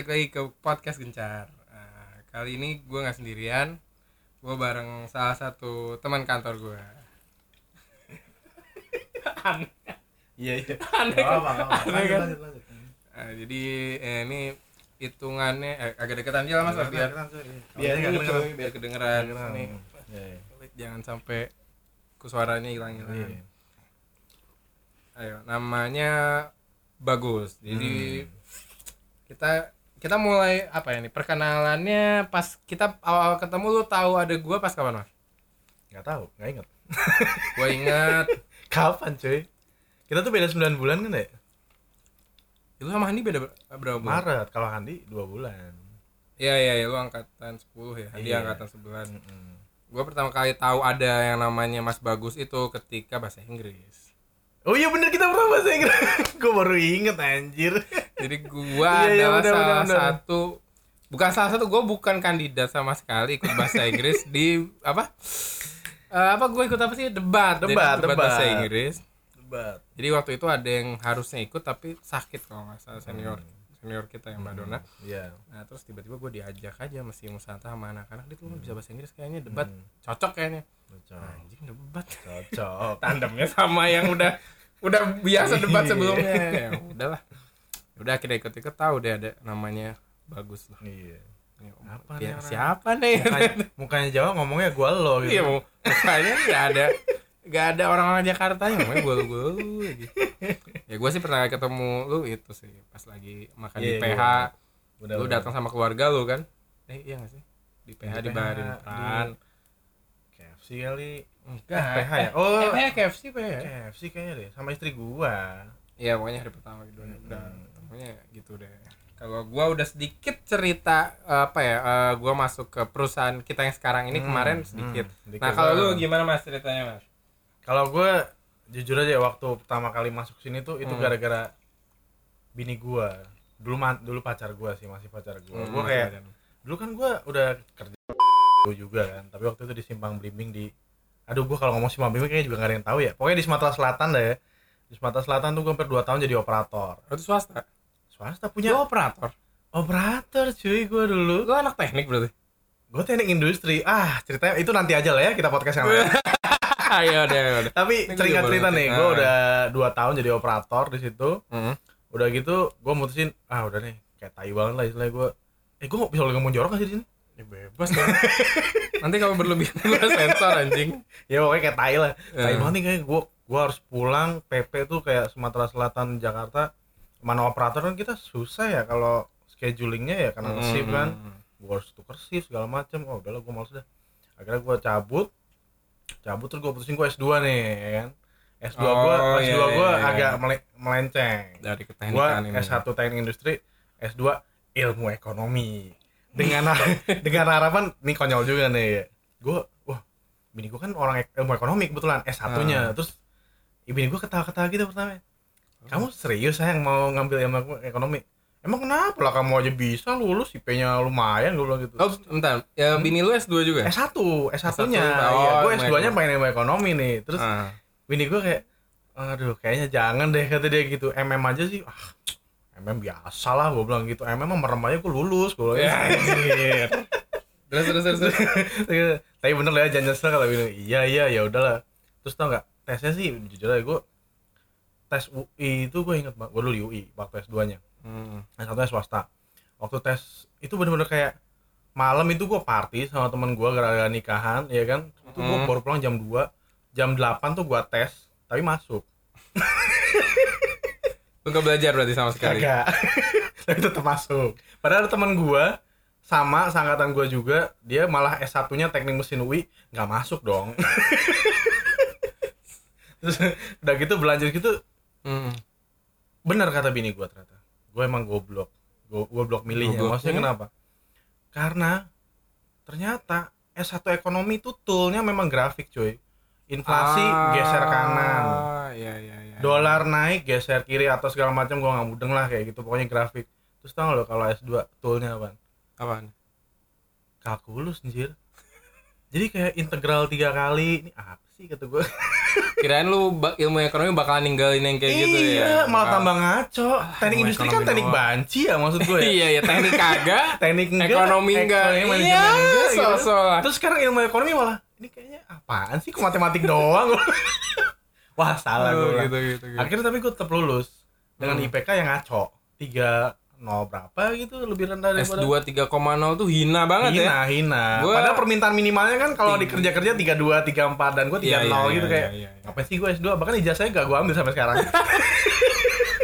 balik lagi ke podcast Gencar. Nah, kali ini gue nggak sendirian, gue bareng salah satu teman kantor gue. Iya iya. Aneh kan? Aneh kan? Nah, jadi eh, ini hitungannya eh, agak deketan aja lah mas, Kedengeran, biar kedengeran, biar ini biar kedengeran. Nih, Iya, iya. jangan sampai ku suaranya hilang-hilang. Iya. Ayo, namanya bagus. Jadi Hmm. kita kita mulai apa ya nih perkenalannya pas kita awal ketemu lu tahu ada gua pas kapan mas? Nggak tahu, nggak ingat. Gua ingat Kapan cuy? Kita tuh beda 9 bulan kan ya? itu sama Handi beda ber- berapa bulan? Maret, kalau Handi 2 bulan. Iya iya iya lu angkatan 10 ya. Handi Iya. angkatan 9. Mm-mm. Gua pertama kali tahu ada yang namanya Mas Bagus itu ketika bahasa Inggris. Oh iya bener kita pernah bahasa Inggris. Gue baru inget anjir. Jadi gua Iya, iya, adalah benar, salah benar, benar. satu bukan salah satu gua bukan kandidat sama sekali ikut bahasa Inggris di apa? Eh, apa gue ikut apa sih debat Jadi Debat, debat bahasa debat. Inggris Debat. jadi waktu itu ada yang harusnya ikut tapi sakit kalau nggak salah senior senior kita yang Mbak Dona Iya. nah terus tiba-tiba gue diajak aja mesti musanta sama anak-anak dia tuh bisa bahasa Inggris kayaknya debat Hmm. cocok kayaknya Cocok. anjing debat Cocok. tandemnya sama yang udah udah biasa debat Iya. sebelumnya ya udahlah udah kita ikut-ikut tahu deh ada namanya bagus lah Iya. Ya, Apa ya, nih orang? siapa nih Mukanya, mukanya Jawa ngomongnya gua lo gitu. iya mukanya nggak ada nggak ada orang-orang Jakarta yang ngomongnya gue gue lagi ya gue sih pernah ketemu lu itu sih pas lagi makan di Iya, PH iya. Udah, lu datang sama keluarga lu kan eh iya gak sih di PH Di di PH, Barin Pran KFC kali. enggak PH ya? Oh. eh, PH KFC PH KFC kayaknya deh sama istri gua. Iya pokoknya hari pertama gitu Hmm. Pokoknya gitu deh kalau gua udah sedikit cerita apa ya eh, gua masuk ke perusahaan kita yang sekarang ini Hmm, kemarin hmm, sedikit sedikit nah kalau lu banget. gimana mas ceritanya mas Kalau gua jujur aja waktu pertama kali masuk sini tuh itu Hmm. gara-gara bini gua. Dulu dulu pacar gua sih, masih pacar gua. Hmm, gua kayak dulu kan gua udah kerja juga kan, tapi waktu itu di Simpang Blimbing di Aduh gua kalau ngomong Simpang Blimbing kayaknya juga gak ada yang tahu ya. Pokoknya di Sumatera Selatan dah ya. Di Sumatera Selatan tuh gua hampir 2 tahun jadi operator. Oh, itu swasta Swasta punya operator operator cuy gua dulu. lu anak teknik berarti Gue teknik industri. Ah, ceritanya itu nanti aja lah ya kita podcast yang lain. ayo deh Tapi cerita cerita nih, gue udah dua tahun jadi operator di situ. Hmm. Udah gitu, gue mutusin, ah udah nih, kayak tai banget lah istilahnya gue. Eh, gue bisa ngomong jorok gak sih di sini? ya bebas dong nanti kalau berlebihan gua sensor anjing Ya pokoknya kayak tai lah. Tai Eh. banget nih kayak gue, gue harus pulang PP tuh kayak Sumatera Selatan, Jakarta. Mana operator kan kita susah ya kalau schedulingnya ya karena Hmm. shift kan. Gue harus tuker shift segala macem. Oh udahlah gue males dah. Akhirnya gue cabut, cabut terus gue putusin gue S2 nih, ya kan. S2 Oh, gue, S2 iya, gue iya, iya. agak mele- melenceng. dari gua keteknikan ini S1 teknik industri S2 ilmu ekonomi dengan dengan harapan nih konyol juga nih gue wah bini gue kan orang ek- ilmu ekonomi kebetulan S1 nya Ah. terus bini gue ketawa-ketawa gitu pertama kamu serius sayang mau ngambil ilmu ekonomi? Emang kenapa lah kamu aja bisa lulus IP nya lumayan gue bilang gitu. Oh bentar. Ya bini lu S2 juga? S1 S1 nya. S1, iya, oh, gue ilmu S2 nya ekonomi. pengen ilmu ekonomi nih. Terus Ah. bini gue kayak aduh kayaknya jangan deh kata dia gitu. MM aja sih ah MM biasa lah gue bilang gitu. MM mah merem aja gue lulus gue bilang Ya, gitu. terus terus, terus. tapi bener lah ya jangan nyesel kalau bilang iya iya ya udahlah. Terus tau nggak tesnya sih jujur aja gue tes UI itu gue inget banget gue dulu di UI waktu S2 nya Hmm. yang satunya swasta waktu tes itu bener-bener kayak malam itu gue party sama temen gue gara-gara nikahan ya kan itu gue Hmm. baru pulang jam 2 jam 8 tuh gue tes tapi masuk lu gak belajar berarti sama sekali Kagak. Tapi tetap masuk. Padahal ada teman gua sama sangkatan gua juga, dia malah S1-nya teknik mesin UI nggak masuk dong. Terus udah gitu berlanjut gitu Hmm. benar kata bini gua ternyata. Gua emang goblok. Gua goblok milihnya. Gobloknya? Maksudnya kenapa? Karena ternyata S1 ekonomi itu toolnya memang grafik cuy. Inflasi Ah, geser kanan. iya iya iya dolar naik geser kiri atau segala macam gua nggak mudeng lah kayak gitu pokoknya grafik terus tau lo kalau S2 toolnya apa apaan kalkulus anjir jadi kayak integral tiga kali ini apa sih kata gua Kirain lu ilmu ekonomi bakalan ninggalin yang kayak gitu ya. iya, malah Ah. tambah ngaco. Teknik ilmu industri kan teknik doang. banci ya maksud gue. ya. iya, ya teknik kagak. teknik enggak, Ekonomi enggak. Iya, enggak, gitu. so-so lah. Terus sekarang ilmu ekonomi malah ini kayaknya apaan sih kok matematik doang. Wah, salah Oh, gue. gitu, gitu, gitu. Akhirnya tapi gue tetap lulus dengan Hmm. IPK yang ngaco. 3 nol berapa gitu lebih rendah daripada S2 3,0 tuh hina banget ya. hina hina Gua- padahal permintaan minimalnya kan kalau di Tinggi. kerja kerja tiga dua tiga empat dan gue tiga Iya, nol iya, gitu iya, kayak iya, iya. apa sih gue S2 bahkan ijazahnya gak gue ambil sampai sekarang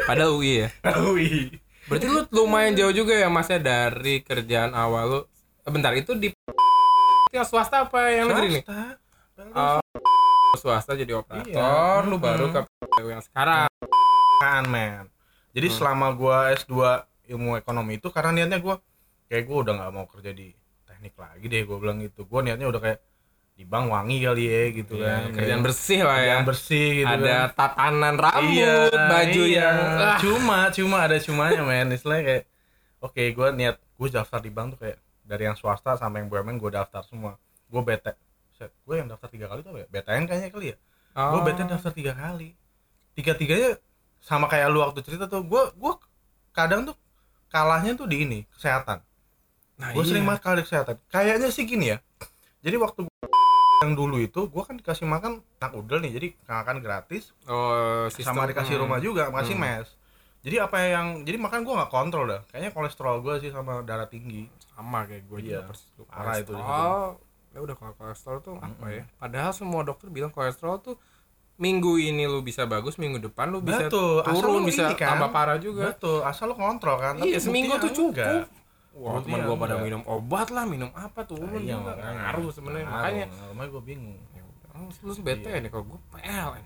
Padahal UI ya. Wih. Berarti lu lumayan jauh juga ya masnya dari kerjaan awal lu. Bentar, itu di yang swasta apa yang negeri nih? Swasta. Oh, swasta jadi operator, Iya. lu baru ke PU yang sekarang. kan men jadi Hmm. selama gua S2 ilmu ekonomi itu karena niatnya gua kayak gua udah nggak mau kerja di teknik lagi deh gua bilang gitu gua niatnya udah kayak di bank wangi kali ya gitu Iya, kan kerjaan bersih lah ya. bersih gitu Ada kan. tatanan rambut, iya, baju iya. yang ah, cuma cuma ada cumanya men istilahnya kayak oke gua niat gua daftar di bank tuh kayak dari yang swasta sampai yang BUMN gua daftar semua gua bete gue yang daftar tiga kali tuh ya BTN kayaknya kali ya gue oh. BTN daftar tiga kali tiga tiganya sama kayak lu waktu cerita tuh gue gue kadang tuh kalahnya tuh di ini kesehatan. Nah, gue iya. sering banget kalah di kesehatan. Kayaknya sih gini ya jadi waktu gua yang dulu itu gue kan dikasih makan anak udel nih jadi makan gratis Oh, sistem sama dikasih hmm. rumah juga kasih Hmm. mes. Jadi apa yang jadi makan gue nggak kontrol dah. Kayaknya kolesterol gue sih sama darah tinggi. Sama kayak gue Iya, juga persis parah itu kolesterol. ya udah kalau kolesterol tuh apa Mm-mm. ya? Padahal semua dokter bilang kolesterol tuh minggu ini lu bisa bagus minggu depan lu bisa Betul, asal turun lu bisa ini kan. tambah parah juga betul asal lu kontrol kan iya seminggu tuh cukup enggak. Wah, Buktinya teman gua pada enggak. minum obat lah, minum apa turun Iya, juga. makanya. Ngaruh sebenarnya. Makanya makanya gue bingung ya lu bete Iya. nih kalau gua PLN.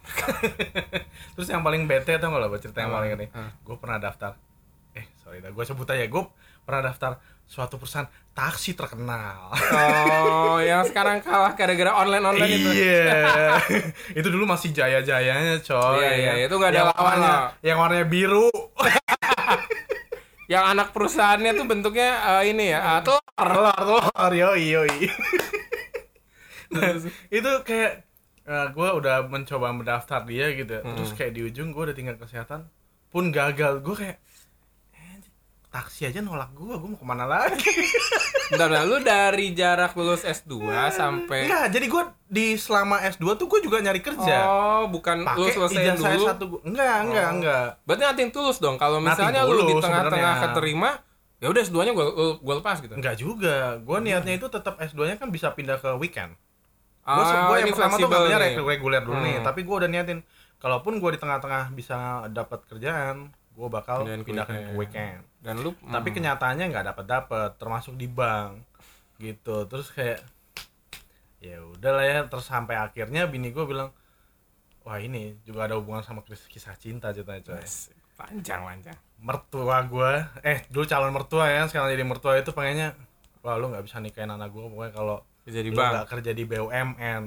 Terus yang paling bete tau gak lo cerita yang paling ini? Ah. Gue pernah daftar Eh sorry dah, gue sebut aja Gue pernah daftar suatu perusahaan taksi terkenal Oh, yang sekarang kalah gara-gara online-online itu. Iya Itu dulu masih jaya-jayanya coy Iya, iya, itu nggak ada Yang lawan warnanya- lah. Yang warnanya biru Yang anak perusahaannya tuh bentuknya eh, ini ya, uh, telur. Telur, telur, yoi, yoi Nah, Itu kayak gue udah mencoba mendaftar dia gitu ya. Terus Hmm. kayak di ujung gue udah tinggal kesehatan Pun gagal Gue kayak "Eh, Taksi aja nolak gue, gue mau ke mana lagi? Bentar, bentar, lu dari jarak lulus S2 sampai Enggak, jadi gue di selama S2 tuh gue juga nyari kerja. Oh, bukan lu ijazah dulu. S1 gua. Enggak, enggak, Oh. enggak. Berarti nating tulus dong. Kalau misalnya lu di tulus tengah-tengah keterima, ya udah S2-nya gua gua lepas gitu. Enggak juga. Gue niatnya itu tetap S2-nya kan bisa pindah ke weekend. Gue Ah, yang ini pertama tuh ngambilnya nih. reg- reguler dulu nih, Hmm. tapi gue udah niatin kalaupun gue di tengah-tengah bisa dapat kerjaan, gue bakal Pindahin ke pindahkan ke weekend. Dan lu Tapi hmm. kenyataannya nggak dapat dapat, termasuk di bank gitu. Terus kayak ya udahlah ya, terus sampai akhirnya bini gue bilang, wah ini juga ada hubungan sama kis- kisah cinta ceritanya coy. Yes, panjang panjang. mertua gue eh dulu calon mertua ya sekarang jadi mertua itu pengennya wah lu nggak bisa nikahin anak gue pokoknya kalau Kerja di bank. kerja di BUMN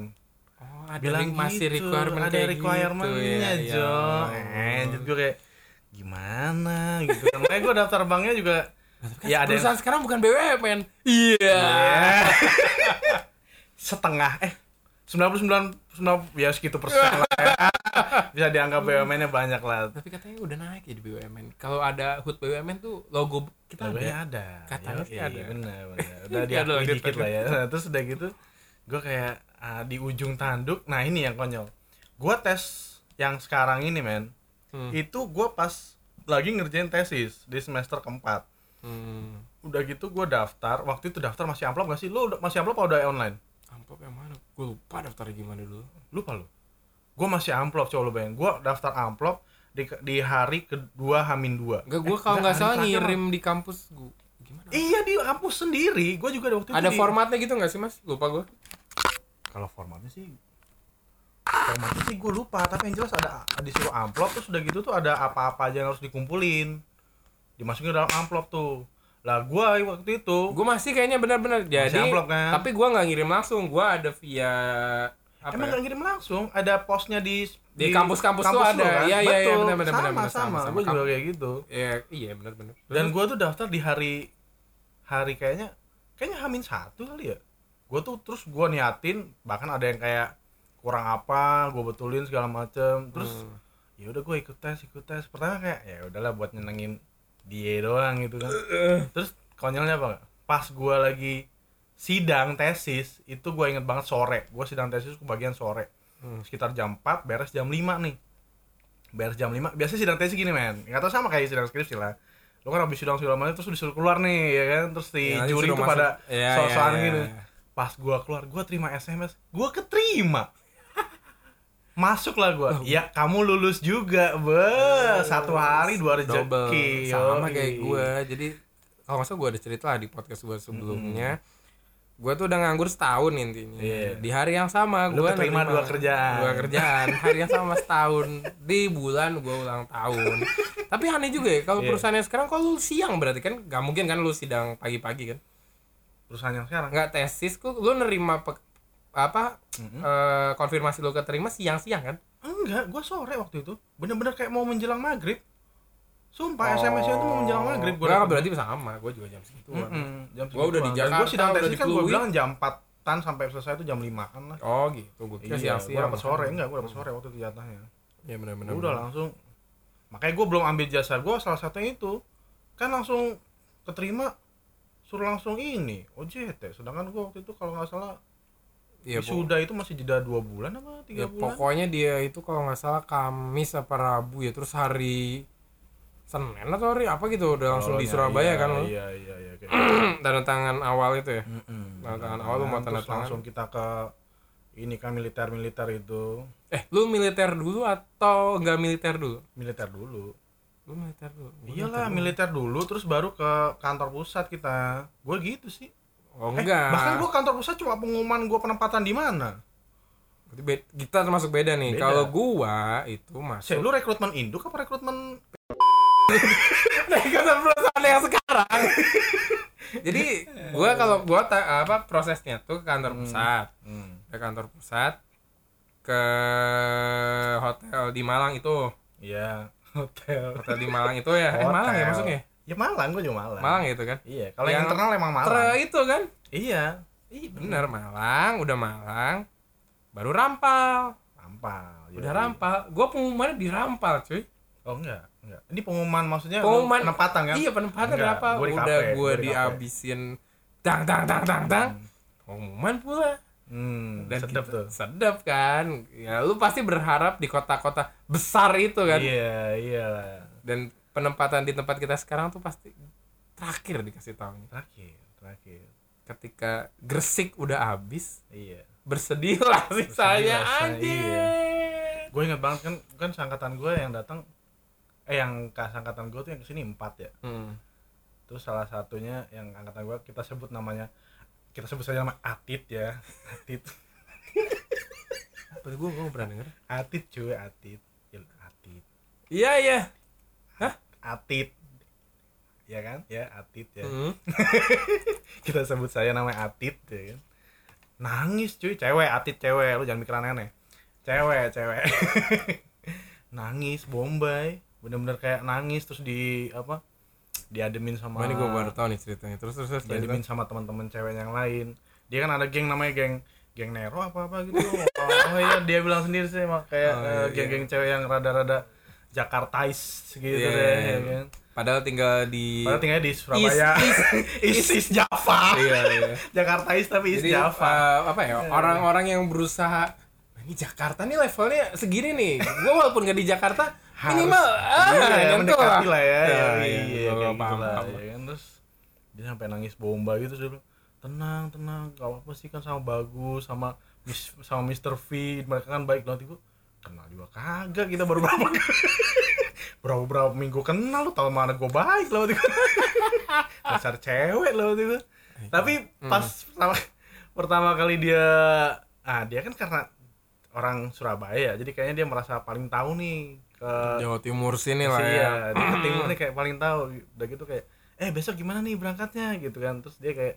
Oh, ada bilang masih gitu, requirement ada kayak requirementnya gitu, ya. Jo Ya. eh jadi gue kayak gimana gitu kan makanya gue daftar banknya juga Kan ya ada yang sekarang bukan BUMN. Iya. Ya. setengah eh 99 9 ya segitu persen lah ya. bisa dianggap BUMN-nya banyak lah Tapi katanya udah naik ya di BUMN. Kalau ada HUT BUMN tuh logo kita ada. ada. Katanya sih ada. Bener, bener. Udah Iya, diakui dikit lah ya. Nah, terus udah gitu, gue kayak ah, di ujung tanduk. Nah ini yang konyol. Gue tes yang sekarang ini men, Hmm. itu gue pas lagi ngerjain tesis di semester keempat. Hmm. Udah gitu gue daftar. Waktu itu daftar masih amplop gak sih? Lo udah- masih amplop atau udah online? Amplop yang mana? Gue lupa daftarnya gimana dulu. Lupa lo. Gue masih amplop coba lo bayangin. Gue daftar amplop di, di hari kedua Hamin dua. Enggak, gue Eh, kalau nggak salah ngirim di kampus gue. Gimana? Iya di kampus sendiri. Gue juga waktu itu Ada di- formatnya gitu nggak sih mas? Lupa gue. kalau formatnya sih formatnya sih gue lupa tapi yang jelas ada disuruh amplop terus udah gitu tuh ada apa-apa aja yang harus dikumpulin dimasukin ke dalam amplop tuh lah gue waktu itu Gue masih kayaknya benar-benar jadi. amplop, kan? Tapi gue nggak ngirim langsung. Gue ada via apa emang ya? gak ngirim langsung ada posnya di Di kampus-kampus tuh ada. kan? Iya, iya, iya, benar, benar, sama, benar, benar, sama, sama, sama. gue juga kayak gitu Ya, iya benar-benar. dan gue tuh daftar di hari hari kayaknya kayaknya hamin satu kali ya gue tuh terus gue niatin bahkan ada yang kayak kurang apa gue betulin segala macem. Terus Hmm. ya udah gue ikut tes ikut tes. Pertama kayak ya udahlah buat nyenengin dia doang gitu kan. Terus konyolnya apa? Pas gue lagi sidang tesis itu gue inget banget sore. Gue sidang tesis kebagian sore. Hmm. sekitar jam 4 beres jam 5 nih. Beres jam 5 biasanya sidang tesis gini men. Nggak tau sama kayak sidang skripsi lah. Lu kan habis sidang segala macam terus disuruh keluar nih ya kan? Terus di Ya, juri tuh masuk. pada Iya, sosokan iya, gitu. iya. pas gua keluar gua terima SMS gua keterima masuk lah gua ya kamu lulus juga be. Satu hari dua rezeki sama yoi. kayak gue jadi kalau salah gue ada cerita lah di podcast gue sebelumnya. Gue tuh udah nganggur setahun intinya. Iya. di hari yang sama gue keterima dua kerjaan. dua kerjaan. Hari yang sama setahun. Di bulan gue ulang tahun. Tapi aneh juga ya kalau Iya. perusahaannya sekarang kalau lu siang berarti kan nggak mungkin kan lu sidang pagi-pagi kan? Perusahaan yang sekarang? Nggak tesis kok lu nerima pe- apa Mm-mm. eh, konfirmasi lu keterima siang-siang kan? Enggak gua sore waktu itu. Bener-bener kayak mau menjelang maghrib. Sumpah Oh. SMS tuh mau menjelang maghrib gua Nggak, dapet. berarti sama. Gue juga jam segitu jam Gua udah di Jakarta, gua sidang tesis kan Pluit. bilang jam 4 sampai selesai itu jam 5 kan lah. Oh gitu. Gue kira iya siang-siang. gua dapet sore. Enggak gua dapet sore waktu itu jatahnya. Ya benar-benar Gua udah langsung. Makanya gue belum ambil jasa gue salah satunya itu. Kan langsung keterima suruh langsung ini OJT sedangkan gue waktu itu kalau nggak salah Iya, po- sudah itu masih jeda dua bulan apa tiga ya, bulan? pokoknya dia itu kalau nggak salah Kamis apa Rabu ya terus hari Senin atau hari apa gitu udah langsung di Soalnya, Surabaya iya, kan lo iya iya iya kayak tanda tangan awal itu ya? Mm-mm. Tanda tangan awal lu mau tanda tangan. langsung kita ke ini kan militer militer itu. Eh lu militer dulu atau nggak militer dulu? Militer dulu. Lu militer dulu. Iyalah militer militer dulu terus baru ke kantor pusat kita. Gue gitu sih oh Eh, enggak. bahkan gue kantor pusat cuma pengumuman gue penempatan di mana? Kita termasuk beda nih. Kalau gua itu Saya masuk lu rekrutmen induk apa rekrutmen kantor perusahaan yang sekarang. Jadi gua kalau gua ta- apa prosesnya tuh ke kantor pusat. Hmm. ke kantor pusat ke hotel di Malang itu. Iya, hotel. hotel di Malang itu ya. Eh, Malang ya Hotel. masuknya Ya Malang, gue juga Malang. Malang gitu kan Iya, kalau yang Yang internal emang Malang. Ter itu kan Iya, Ih bener Malang udah Malang baru rampal rampal. udah rampal gua pengumumannya di rampal cuy Oh enggak, enggak. Ini pengumuman maksudnya pengumuman penempatan kan? iya penempatan Enggak, rampal gua udah kafe. dihabisin tang tang tang tang tang pengumuman pula Hmm, dan sedap kita- tuh. sedap kan ya lu pasti berharap di kota-kota besar itu kan Iya, iya. dan penempatan di tempat kita sekarang tuh pasti terakhir dikasih tahu Terakhir, terakhir. ketika Gresik udah habis Iya. bersedihlah sih saya anjir iya. Gue inget banget kan kan sangkatan gue yang datang eh yang ke sangkatan gue tuh yang ke sini empat ya. hmm. Terus salah satunya yang angkatan gue kita sebut namanya kita sebut saja nama Atit ya. Atit. apa gue gue pernah denger Atit cuy, Atit. Ya, Atit. iya iya Atit. Ya kan? Ya, Atit ya. Hmm. Kita sebut saya namanya Atit ya kan. Nangis cuy, cewek, Atit cewek, lu jangan mikir aneh-aneh. Cewek, cewek. nangis, bombay. Bener-bener kayak nangis terus di apa? Diademin sama ini gue baru tahu nih ceritanya terus terus terus diademin sama teman-teman cewek yang lain. Dia kan ada geng namanya geng geng Nero apa apa gitu. oh, oh iya dia bilang sendiri sih mak kayak Oh, eh, iya, geng-geng cewek yang rada-rada Jakartais gitu Iya, deh. iya, ya iya. kan. padahal tinggal di Padahal tinggalnya di Surabaya. East, East, East Java. iya iya Jakartais tapi East jadi Java. uh, apa ya orang-orang yang berusaha "Nah, ini Jakarta nih levelnya segini nih gue walaupun gak di Jakarta minimal ah iya, nyentuh mendekati lah ya. Ya, iya, iya, iya, gua paham, gitu paham. ya kan. Terus dia sampai nangis bomba gitu dulu. Tenang, tenang, gak apa sih kan sama bagus sama sama Mr. V, mereka kan baik nanti gua kenal juga kagak kita baru berapa berapa berapa minggu kenal lu tau mana gue baik lo waktu itu. Dasar cewek lo waktu itu. Tapi pas pertama, pertama kali dia ah dia kan karena orang Surabaya jadi kayaknya dia merasa paling tahu nih ke Jawa Timur sini lah ya Iya, dia ke timur nih kayak paling tahu. Udah gitu kayak, eh besok gimana nih berangkatnya? Gitu kan. Terus dia kayak,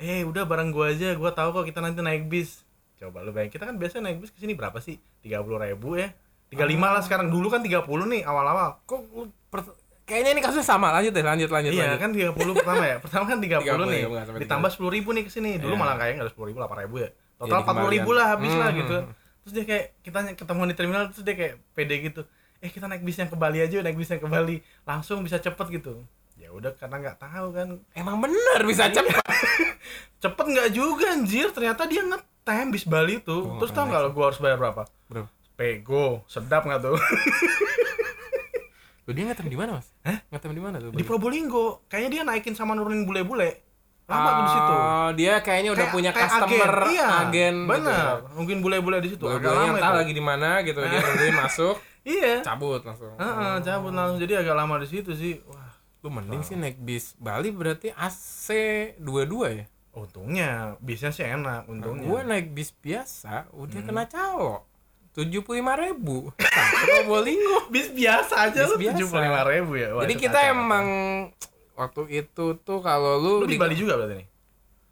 eh udah bareng gua aja, gua tahu kok kita nanti naik bis. Coba lu bayangin, kita kan biasa naik bis ke sini berapa sih? 30 ribu ya? 35 lah sekarang, dulu kan 30 nih awal-awal. kok lu per- kayaknya ini kasusnya sama lanjut deh lanjut lanjut Iya lanjut. kan 30 pertama ya. Pertama kan 30, 30 nih. ya, Ditambah 10 ribu nih ke sini. Dulu Iya. malah kayaknya nggak ada 10 ribu, 8 ribu ya. Total Iya, 40 ribu dikembalikan. lah habis lah Hmm. gitu. terus dia kayak kita ketemu di terminal terus dia kayak pede gitu eh kita naik bis yang ke Bali aja naik bis yang ke Bali langsung bisa cepet gitu ya udah karena nggak tahu kan emang bener bisa cepet cepet nggak juga anjir ternyata dia ngetem bis Bali itu. Oh, terus tau nggak lo gue harus bayar berapa? Bro pego sedap nggak tuh? Loh, dia ngetem di mana mas? Hah? ngetem di mana tuh di Probolinggo. Kayaknya dia naikin sama nurunin bule-bule. Lama tuh di situ. Oh, dia kayaknya udah Kayak- punya kayak customer agen, iya, agen gitu. Bener ya. mungkin bule-bule di situ. Agak lama entah itu. lagi di mana gitu. Dia nungguin masuk. Iya. Cabut langsung. Heeh, cabut langsung. Jadi agak lama di situ sih. Wah. Lu mending sih naik bis Bali berarti AC dua-dua ya untungnya bisnya sih enak Nah, untungnya. Gua naik bis biasa udah Hmm. kena calo tujuh puluh lima ribu. Probolinggo bis biasa aja Bis lu biasa. tujuh puluh lima ribu ya? Wah, jadi kita kacau. emang waktu itu tuh kalau lu, lu di Bali juga berarti nih?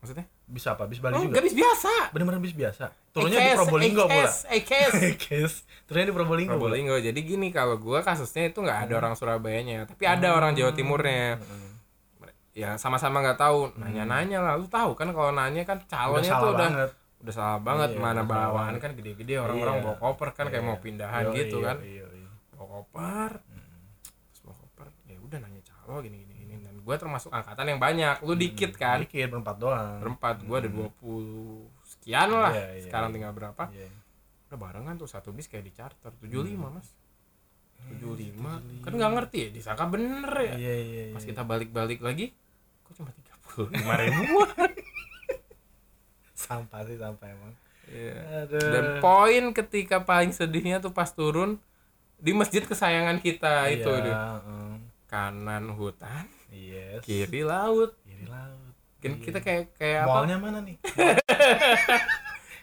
Maksudnya? Bis apa? Bis Bali oh, juga? enggak bis biasa. Bener-bener bis biasa. Turunnya di Probolinggo pula. AKS, AKS. Kes, turunnya di Probolinggo. Probolinggo. Jadi gini kalau gua kasusnya itu nggak ada orang Surabayanya tapi ada orang Jawa Timurnya. Hmm. Ya sama-sama nggak tahu. Nanya-nanya lah. Lu tahu kan kalau nanya kan calonnya salah tuh udah banget. udah salah banget. Iya, mana udah bawaan banget. kan gede-gede orang-orang Iya. bawa koper kan kayak Iya. mau pindahan Yoi, gitu kan. yoi, yoi. bawa koper. Terus bawa koper. Ya udah nanya calo gini gini. Gini dan gue termasuk angkatan yang banyak. Lu dikit kan? dikit berempat doang. Berempat. Gue ada 20 sekian lah. Iya, iya, sekarang iya. tinggal berapa? Iya. udah barengan tuh satu bis kayak di charter. 75 mas. 75 kan nggak ngerti ya disangka bener ya. Iya iya iya. pas kita balik-balik lagi 35 ribuan sampah sih sampah emang. Iya. Aduh. dan poin ketika paling sedihnya tuh pas turun di masjid kesayangan kita itu Iya, deh. kanan hutan yes. kiri laut. Kiri laut. Kan Iya. kita kayak kayak apa? Mana nih?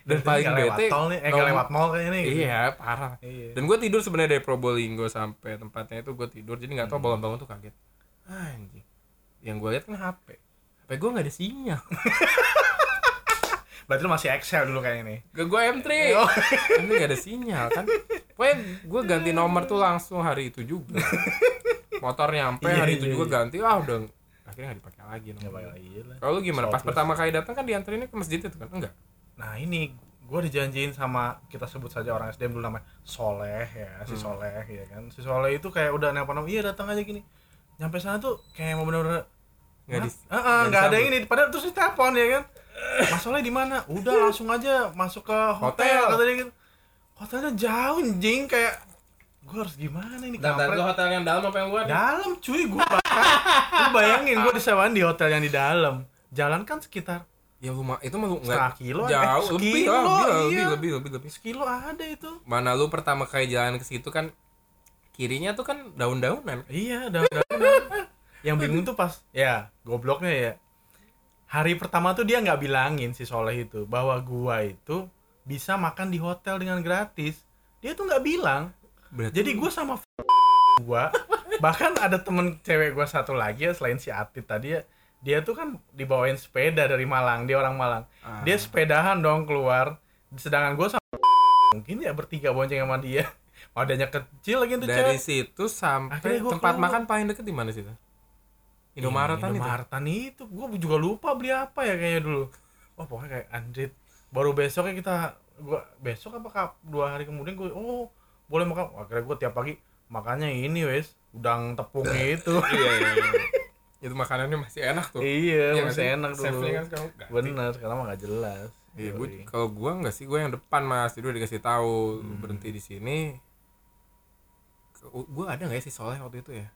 Dan paling bete tol nih eh nom- lewat mall kayaknya nih. Iya parah. Iya. Dan gue tidur sebenarnya dari Probolinggo sampai tempatnya itu gue tidur jadi nggak tahu Hmm. bangun-bangun tuh kaget. Anjing. Yang gue lihat kan HP HP gue nggak ada sinyal berarti lu masih Excel dulu kayaknya nih Gak gue M3 Oh. Ini gak ada sinyal kan Pokoknya gue ganti nomor tuh langsung hari itu juga Motor nyampe Iya, hari itu iya, juga iya. ganti Ah udah Akhirnya gak dipakai lagi nggak nomor iya lah Kalau lu gimana? Pas Sopless. pertama kali datang kan dianterinnya ke masjid itu kan? Enggak? nah ini gue dijanjiin sama kita sebut saja orang SDM dulu namanya Soleh ya si Hmm. Soleh ya kan si Soleh itu kayak udah nelpon iya datang aja gini nyampe sana tuh kayak mau bener-bener Nggak Hah? dis- Heeh, nggak nggak ada ini padahal terus ditelepon ya kan Mas Soleh di mana udah langsung aja masuk ke hotel, Hotel. kata dia gitu hotelnya jauh anjing kayak gue harus gimana ini Dan kampret. itu hotel yang dalam apa yang luar? dalam cuy gue lu bayangin gue disewain di hotel yang di dalam jalan kan sekitar Ya lu ma- itu mah nggak kilo, jauh eh, lebih, lah, lebih, iya. lebih, lebih, lebih, lebih. sekilo ada itu Mana lu pertama kali jalan ke situ kan kirinya tuh kan daun-daunan. iya daun yang bingung tuh pas ya gobloknya ya. Hari pertama tuh dia nggak bilangin si Soleh itu bahwa gua itu bisa makan di hotel dengan gratis. Dia tuh nggak bilang. Berarti jadi gua sama gua bahkan ada temen cewek gua satu lagi ya selain si Atit tadi ya dia tuh kan dibawain sepeda dari Malang dia orang Malang. Ah. dia sepedahan dong keluar sedangkan gua sama mungkin ya bertiga bonceng sama dia. Wadahnya kecil lagi tuh dari cewek situ sampai tempat keluar. makan paling deket di mana sih? Indomaretan itu. Indomaretan itu gue juga lupa beli apa ya kayaknya dulu oh pokoknya kayak anjrit baru besoknya kita gua besok apa kap dua hari kemudian gue oh boleh makan akhirnya gue tiap pagi makannya ini wes udang tepung itu iya, iya, iya. itu makanannya masih enak tuh iya Iya, masih nggak sih? enak dulu Chefnya kan sekarang ganti. bener sekarang mah gak jelas Iya, Yoi. kalau gua enggak sih, gua yang depan mas, udah dikasih tahu Hmm. berhenti di sini. Gua ada nggak ya si Soleh waktu itu ya?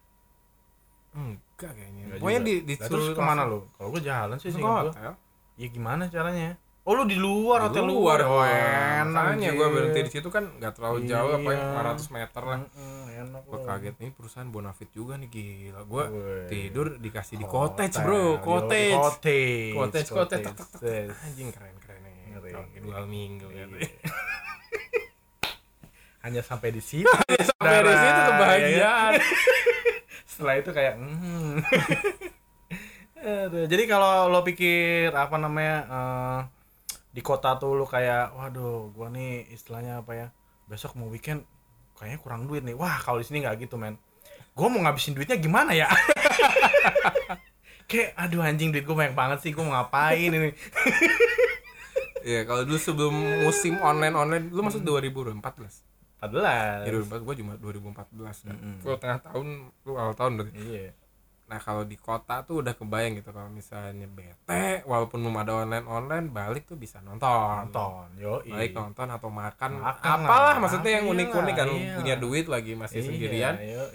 Enggak kayaknya. Nggak Pokoknya juga. di disuruh terus ke mana lu kalau gue jalan sih sih gue hotel. ya gimana caranya oh lu di luar Di hotel luar, luar oh enak anjir. gua berhenti di situ kan nggak terlalu jauh, apa Iya. 500 meter lah. Mm-mm, enak loh. kaget nih perusahaan Bonafit juga nih gila. Wih. tidur dikasih di cottage bro, cottage. cottage Cottage, cottage. Yes. Anjing keren keren nih. Dua minggu Iya. gitu. hanya sampai di situ Sampai di situ kebahagiaan. setelah itu kayak hmm. Aduh, jadi kalau lo pikir apa namanya eh, di kota tuh lo kayak waduh gua nih istilahnya apa ya besok mau weekend kayaknya kurang duit nih. Wah kalau di sini nggak gitu men. Gua mau ngabisin duitnya gimana ya? Kayak aduh anjing duit gua banyak banget sih gua mau ngapain ini? Iya, kalau dulu sebelum musim online-online, lu masuk 2014. 14 Ya 2014, gua cuma 2014 kan. Mm-mm. Gua tengah tahun, lu awal tahun berarti. iya Nah, kalau di kota tuh udah kebayang gitu kalau misalnya bete, walaupun belum ada online-online, balik tuh bisa nonton. nonton yo Baik nonton atau makan, Makan apalah lah, maksudnya yang iyalah, unik-unik kan iya. punya duit lagi masih sendirian. yo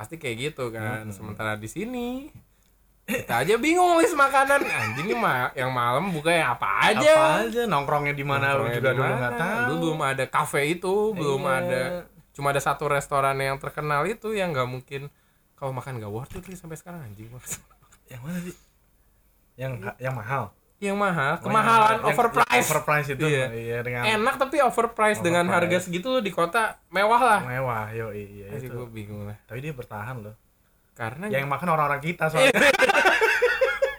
Pasti kayak gitu kan. Mm-mm. Sementara di sini kita aja bingung list makanan. Anjing ini mah yang malam buka yang apa aja. apa aja? Nongkrongnya di mana? Nongkrongnya juga dulu nggak tahu. Dulu belum ada kafe itu, belum Iya. ada. Cuma ada satu restoran yang terkenal itu yang nggak mungkin. Kalau makan nggak worth it sampai sekarang anjing. Yang mana sih? Yang yang mahal? Yang mahal. Oh, kemahalan yang- yang- overprice yang overprice itu. Iya. iya dengan enak tapi overprice dengan Overprice. harga segitu di kota mewah lah. Mewah yo iya Asik itu. gue bingung lah. Tapi dia bertahan loh karena yang makan orang-orang kita soalnya.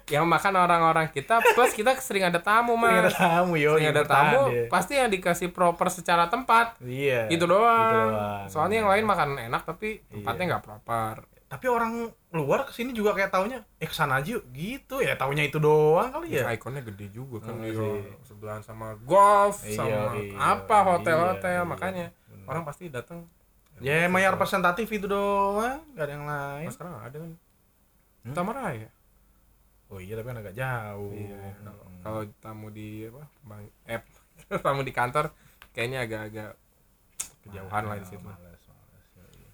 Yang makan orang-orang kita plus kita sering ada tamu Sering ada mas. tamu yo sering ada tamu pasti yang dikasih proper secara tempat. Iya itu doang. doang. soalnya yang lain makan enak tapi tempatnya Iya. nggak proper. Tapi orang luar ke sini juga kayak taunya eh ke sana aja yuk. Gitu ya taunya itu doang kali ya ya. ikonnya gede juga kan Oh, sebelahan sama golf Iya, sama iya, apa hotel-hotel iya, makanya. bener. orang pasti datang ya yang representatif itu doang gak ada yang lain Mas sekarang ada kan Hmm? Taman Raya oh iya tapi kan agak jauh iya kalau- Hmm. kalau tamu di apa bang eh tamu di kantor kayaknya agak-agak kejauhan lah di situ Males, males, ya, iya.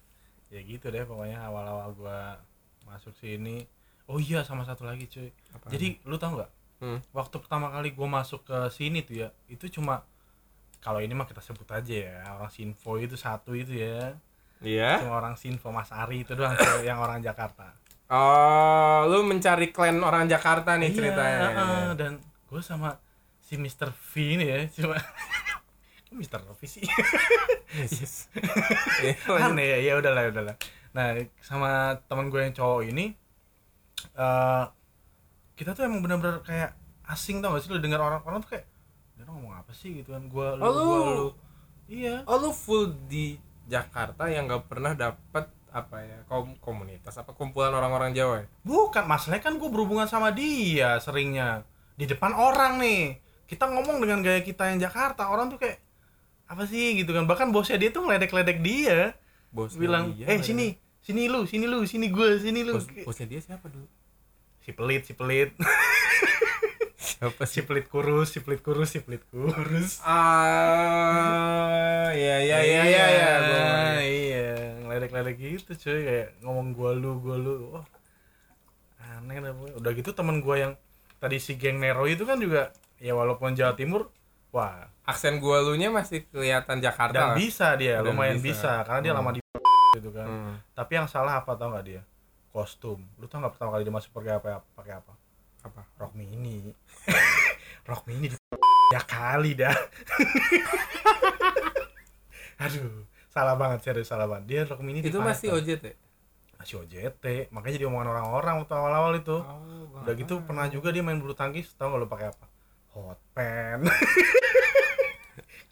ya gitu deh pokoknya awal-awal gua masuk sini oh iya sama satu lagi cuy Apaan? jadi lu tau nggak Hmm. waktu pertama kali gua masuk ke sini tuh ya itu cuma kalau ini mah kita sebut aja ya orang Sinfo itu satu itu ya iya cuma orang Sinfo Mas Ari itu doang yang orang Jakarta oh lu mencari klan orang Jakarta nih Iya, ceritanya heeh, dan gue sama si Mr. V ini ya cuma Mr. V sih Yes. Iya, aneh ya ya udahlah udahlah nah sama teman gue yang cowok ini eh kita tuh emang bener-bener kayak asing tau gak sih lu dengar orang-orang tuh kayak ngomong apa sih gitu kan? Gue lu Oh, lu- gua lu. Iya. Oh lu full di Jakarta yang gak pernah dapet apa ya kom komunitas apa kumpulan orang-orang Jawa ya? bukan masalahnya kan gue berhubungan sama dia seringnya. Di depan orang nih. Kita ngomong dengan gaya kita yang Jakarta orang tuh kayak apa sih? gitu kan. Bahkan bosnya dia tuh ngeledek-ledek dia. Bos bilang eh sini sini lu sini lu sini gue sini lu. Bos, bosnya dia siapa dulu? si pelit si pelit Siapa si pelit kurus si pelit kurus si pelit kurus Ah, iya iya iya iya. iya. gua- iya ngeledek-ledek gitu cuy kayak ngomong gua lu gua lu wah aneh dah udah gitu temen gua yang tadi si geng Nero itu kan juga ya walaupun Jawa Timur wah Aksen gua lu nya masih kelihatan Jakarta. dan bisa dia Dan lumayan bisa. bisa, karena dia Hmm. lama di gitu kan Hmm. tapi yang salah apa tau nggak dia kostum lu tau nggak pertama kali dia masuk pakai apa pakai apa Apa? rok mini. Rok mini di ya kali dah. Aduh salah banget serius salah banget. Dia rok mini Itu masih OJT. masih OJT makanya jadi omongan orang-orang waktu awal-awal itu. Oh, udah gitu pernah juga dia main bulu tangkis tau gak lu pakai apa? Hot pen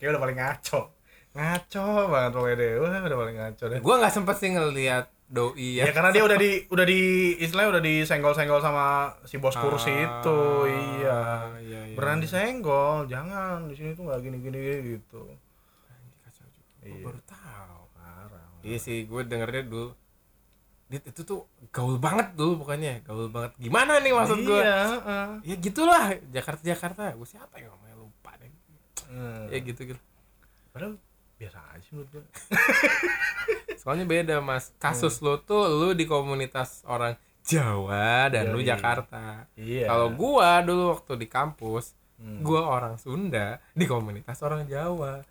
kayak udah paling ngaco. Ngaco banget pokoknya deh. Wah udah paling ngaco deh. Gua nggak sempet sih ngeliat doi ya, ya. karena dia udah di udah di istilahnya udah disenggol-senggol sama si bos kursi Ah, itu iya iya, iya, beneran iya. disenggol jangan di sini tuh nggak gini gini gitu kacau juga. Iya. baru tahu. parah Iya sih, gue dengernya dulu Dit, itu tuh gaul banget dulu pokoknya gaul banget gimana nih maksud gue iya heeh. ya gitulah Jakarta Jakarta gue siapa yang ngomongnya lupa deh Hmm. ya gitu gitu padahal biasa aja sih menurut gue soalnya beda mas. Kasus lo tuh lu di komunitas orang Jawa dan lu Yoi. Jakarta. Iya. Kalau gua dulu waktu di kampus Hmm. gua orang Sunda di komunitas orang Jawa.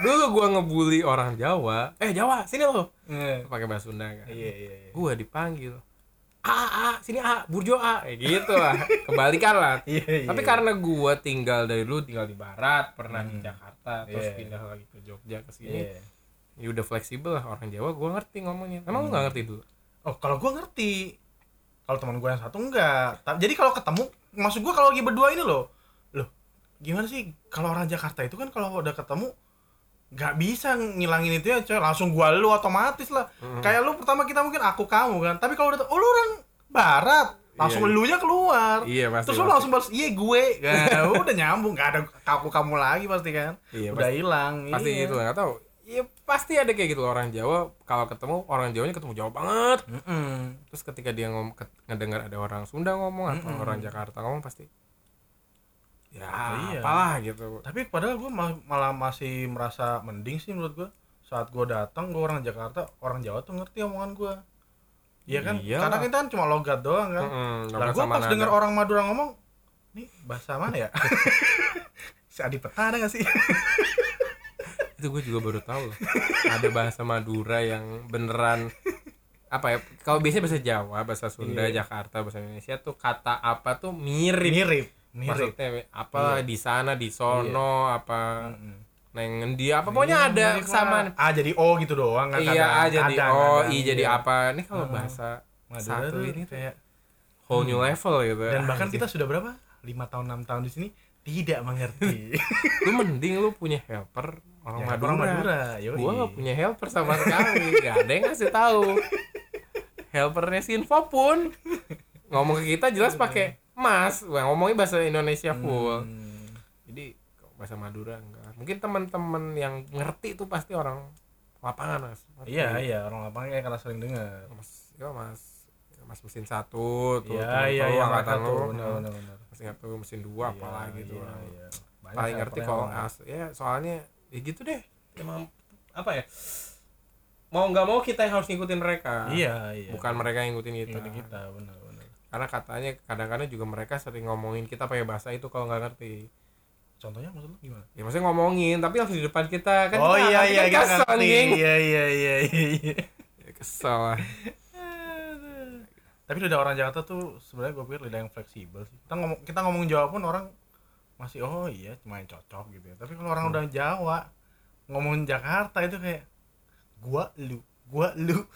Dulu gua ngebully orang Jawa. Eh Jawa sini lo Iya. pakai bahasa Sunda kan. Iya iya iya. gua dipanggil A A sini A Burjo A kayak gitu lah kebalikan lah Iya, iya. tapi karena gua tinggal dari dulu tinggal di barat pernah di Hmm. Jakarta terus Iya. pindah lagi ke Jogja ke sini Iya. ya udah fleksibel lah orang Jawa gua ngerti ngomongnya emang lu nggak ngerti dulu Oh, kalau gua ngerti. Kalau teman gua yang satu enggak. Jadi kalau ketemu, maksud gua kalau lagi berdua ini loh. Loh, gimana sih kalau orang Jakarta itu kan kalau udah ketemu nggak bisa ngilangin itu ya coy langsung gua lu otomatis lah Mhm. kayak lu pertama kita mungkin aku kamu kan tapi kalau udah oh lu orang barat langsung Iya. elunya keluar Iya pasti. terus lu pasti. langsung balas iya gue nah, udah nyambung gak ada kaku kamu lagi pasti kan Iya, udah hilang pasti iya. gitu lah nggak tahu. Iya pasti ada kayak gitu orang Jawa kalau ketemu orang Jawanya ketemu Jawa banget. Mm-mm. Terus ketika dia ngom ngedengar ada orang Sunda ngomong atau Mm-mm. orang Jakarta ngomong pasti ya Iya. apalah gitu. tapi padahal gue malah masih merasa mending sih menurut gue saat gue datang gue orang Jakarta orang Jawa tuh ngerti omongan gue Iya kan Iya karena lah. kita kan cuma logat doang kan Mm-mm, lah logat gue pas nada. denger orang Madura ngomong nih bahasa mana ya si Adi Peta ada gak sih itu gue juga baru tahu loh. ada bahasa Madura yang beneran apa ya kalau biasanya bahasa Jawa bahasa Sunda Iya. Jakarta bahasa Indonesia tuh kata apa tuh mirip, mirip mirip maksudnya apa di sana di sono apa Mm-mm. neng ngendi apa pokoknya Iya, ada kesamaan A jadi O gitu doang kan iya. A jadi Kadang, O kadang, I jadi iya. apa. Ini kalau Heeh. bahasa Madura satu tuh ini kayak whole new level gitu. Dan bahkan Anjir. kita sudah berapa? Lima tahun enam tahun di sini tidak mengerti. Lu mending lu punya helper orang Ya, Madura, orang Madura yoi. gua gak punya helper sama sekali gak ada yang ngasih tahu. Helpernya Sinfo pun. Ngomong ke kita jelas pakai mas Wah, ngomongnya bahasa Indonesia full. Hmm. jadi kalau bahasa Madura enggak? Mungkin teman-teman yang ngerti tuh pasti orang lapangan mas. Ngerti. iya iya orang lapangan kayak karena sering dengar. Mas ya mas. Mas mesin satu tuh iya iya iya angkatan lu. mesin satu mesin dua apalagi tuh iya, iya. Banyak paling ngerti kalau as ya soalnya ya gitu deh. Emang apa ya? Mau nggak mau kita yang harus ngikutin mereka. Iya iya. Bukan mereka yang ngikutin kita, Ngikutin kita benar benar karena katanya kadang-kadang juga mereka sering ngomongin kita pakai bahasa itu kalau nggak ngerti. Contohnya maksud lu gimana? Ya maksudnya ngomongin tapi langsung di depan kita. Kan oh kita, iya iya kan kesel ngerti. iya iya iya iya iya. Ya, kesel lah. Tapi lidah orang Jakarta tuh sebenarnya gue pikir lidah yang fleksibel sih. Kita ngomong kita ngomong Jawa pun orang masih oh iya cuma yang cocok gitu ya. Tapi kalau orang Hmm. udah Jawa ngomongin Jakarta itu kayak gua lu gua lu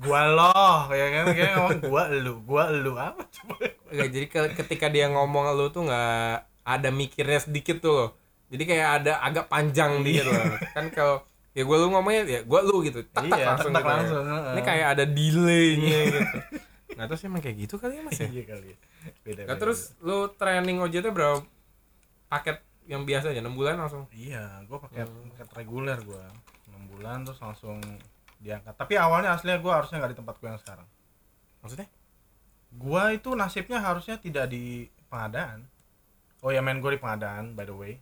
gua loh ya kan? Kayak ngomong gua lu gua lu. Apa coba? Jadi ke- ketika dia ngomong lu tuh nggak ada mikirnya sedikit tuh loh. Jadi kayak ada agak panjang dikit loh. Kan kalau ya gue lu ngomongnya ya gue lu gitu. Tak tak Iya, langsung, tak-tak gitu ya. langsung, heeh. ini kayak ada delaynya gitu. Nggak tahu sih emang kayak gitu kali ya mas ya? Iya kali ya. beda, Nah, beda, terus lu training OJT berapa paket yang biasa aja? 6 bulan langsung? Iya gua pakai Hmm. paket reguler gua. 6 bulan terus langsung diangkat. Tapi awalnya aslinya gua harusnya nggak di tempat gua yang sekarang. Maksudnya? Gua itu nasibnya harusnya tidak di pengadaan. Oh ya main gua di pengadaan by the way.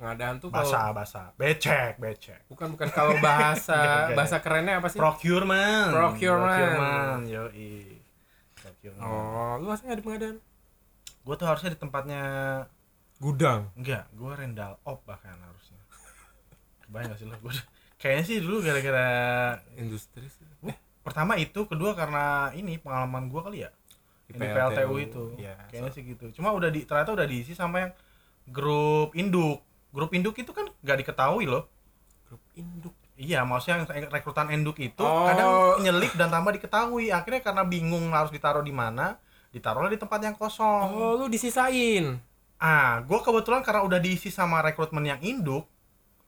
Pengadaan tuh kalau bahasa bahasa becek becek. Bukan bukan kalau bahasa bahasa kerennya apa sih? Procurement. Procurement. yoi. Procurement. Oh lu nggak di pengadaan? Gua tuh harusnya di tempatnya gudang? Enggak gua rental op bahkan harusnya. Kebayang gak sih lo gua kayaknya sih dulu gara-gara industri sih. Eh, pertama itu kedua karena ini pengalaman gua kali ya? Di PLTU, PLTU itu. Iya, kayaknya sih gitu. Cuma udah di ternyata udah diisi sama yang grup induk. Grup induk itu kan nggak diketahui loh. Grup induk. Iya maksudnya yang rekrutan induk itu Oh. kadang nyelip dan tambah diketahui. Akhirnya karena bingung harus ditaruh di mana ditaruhlah di tempat yang kosong. Oh lu disisain? Ah gua kebetulan karena udah diisi sama rekrutmen yang induk